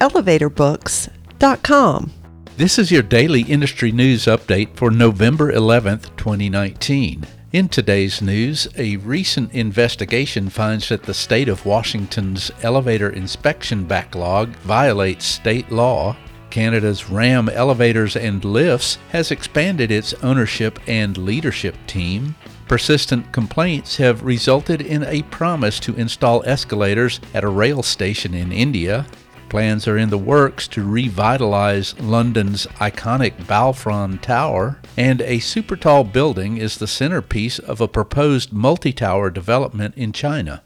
elevatorbooks.com. This is your daily industry news update for November 11th, 2019. In today's news, a recent investigation finds that the state of Washington's elevator inspection backlog violates state law. Canada's RAM Elevators and Lifts has expanded its ownership and leadership team. Persistent complaints have resulted in a promise to install escalators at a rail station in India. Plans are in the works to revitalize London's iconic Balfron Tower, and a super tall building is the centerpiece of a proposed multi tower development in China.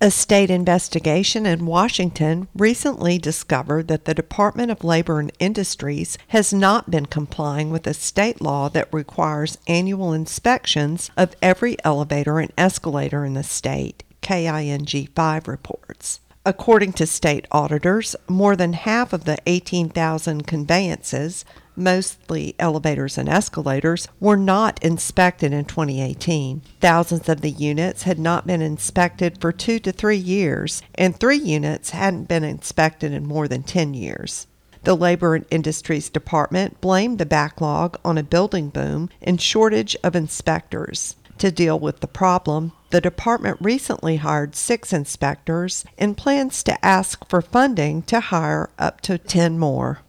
A state investigation in Washington recently discovered that the Department of Labor and Industries has not been complying with a state law that requires annual inspections of every elevator and escalator in the state, KING 5 reports. According to state auditors, more than half of the 18,000 conveyances, mostly elevators and escalators, were not inspected in 2018. Thousands of the units had not been inspected for two to three years, and three units hadn't been inspected in more than 10 years. The Labor and Industries Department blamed the backlog on a building boom and shortage of inspectors. To deal with the problem, the department recently hired six inspectors and plans to ask for funding to hire up to 10 more.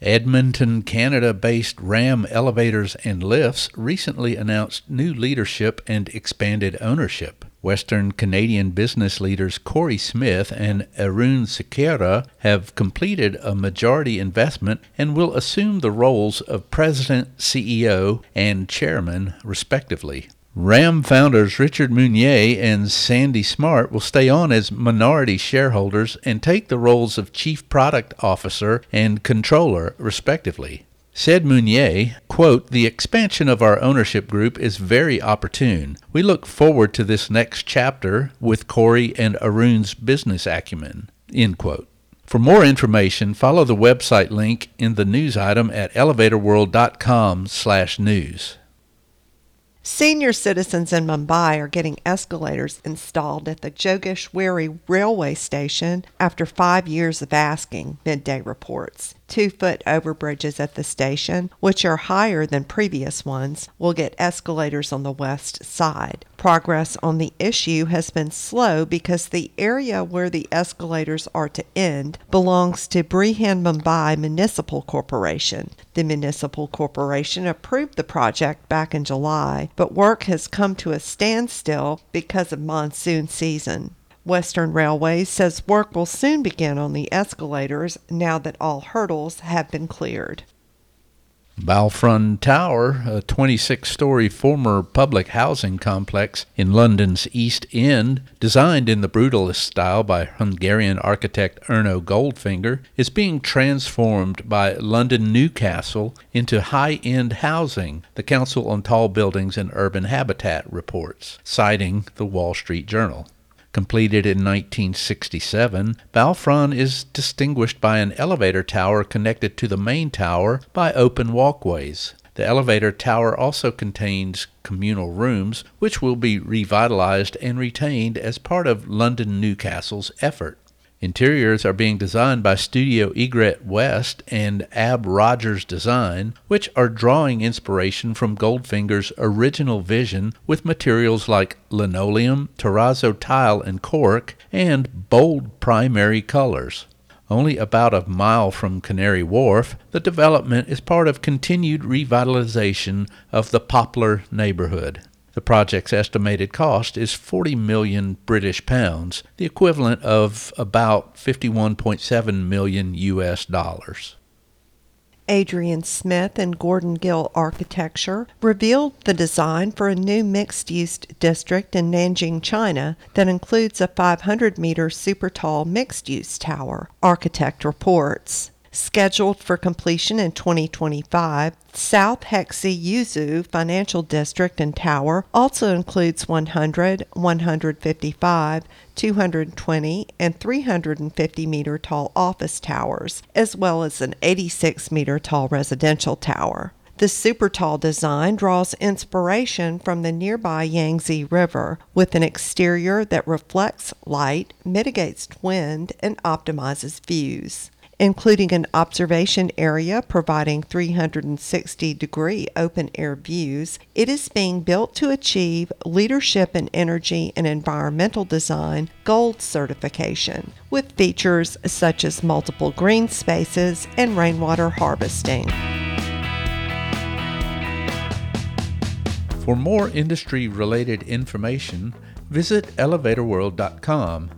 Edmonton, Canada based RAM Elevators and Lifts recently announced new leadership and expanded ownership. Western Canadian business leaders Corey Smith and Arun Sekera have completed a majority investment and will assume the roles of president, CEO, and chairman, respectively. RAM founders Richard Meunier and Sandy Smart will stay on as minority shareholders and take the roles of chief product officer and controller, respectively. Said Meunier, quote, The expansion of our ownership group is very opportune. We look forward to this next chapter with Corey and Arun's business acumen. End quote. For more information, follow the website link in the news item at elevatorworld.com slash news. Senior citizens in Mumbai are getting escalators installed at the Jogeshwari railway station after five years of asking, Midday reports. Two foot overbridges at the station, which are higher than previous ones, will get escalators on the west side. Progress on the issue has been slow because the area where the escalators are to end belongs to Brihan Mumbai Municipal Corporation. The municipal corporation approved the project back in July, but work has come to a standstill because of monsoon season. Western Railways says work will soon begin on the escalators now that all hurdles have been cleared. Balfron Tower, a 26 story former public housing complex in London's East End, designed in the brutalist style by Hungarian architect Erno Goldfinger, is being transformed by London Newcastle into high end housing, the Council on Tall Buildings and Urban Habitat reports, citing the Wall Street Journal. Completed in 1967, Balfron is distinguished by an elevator tower connected to the main tower by open walkways. The elevator tower also contains communal rooms, which will be revitalized and retained as part of London Newcastle's effort. Interiors are being designed by Studio Egret West and Ab Rogers Design, which are drawing inspiration from Goldfinger's original vision with materials like linoleum, terrazzo tile and cork, and bold primary colors. Only about a mile from Canary Wharf, the development is part of continued revitalization of the Poplar neighborhood. The project's estimated cost is 40 million British pounds, the equivalent of about 51.7 million US dollars. Adrian Smith and Gordon Gill Architecture revealed the design for a new mixed use district in Nanjing, China that includes a 500 meter super tall mixed use tower, Architect reports. Scheduled for completion in 2025, South Hexi Yuzui Financial District and Tower also includes 100, 155, 220, and 350 meter tall office towers, as well as an 86 meter tall residential tower. The super tall design draws inspiration from the nearby Yangtze River with an exterior that reflects light, mitigates wind, and optimizes views including an observation area providing 360 degree open air views. It is being built to achieve Leadership in Energy and Environmental Design Gold certification, with features such as multiple green spaces and rainwater harvesting. For more industry related information, visit elevatorworld.com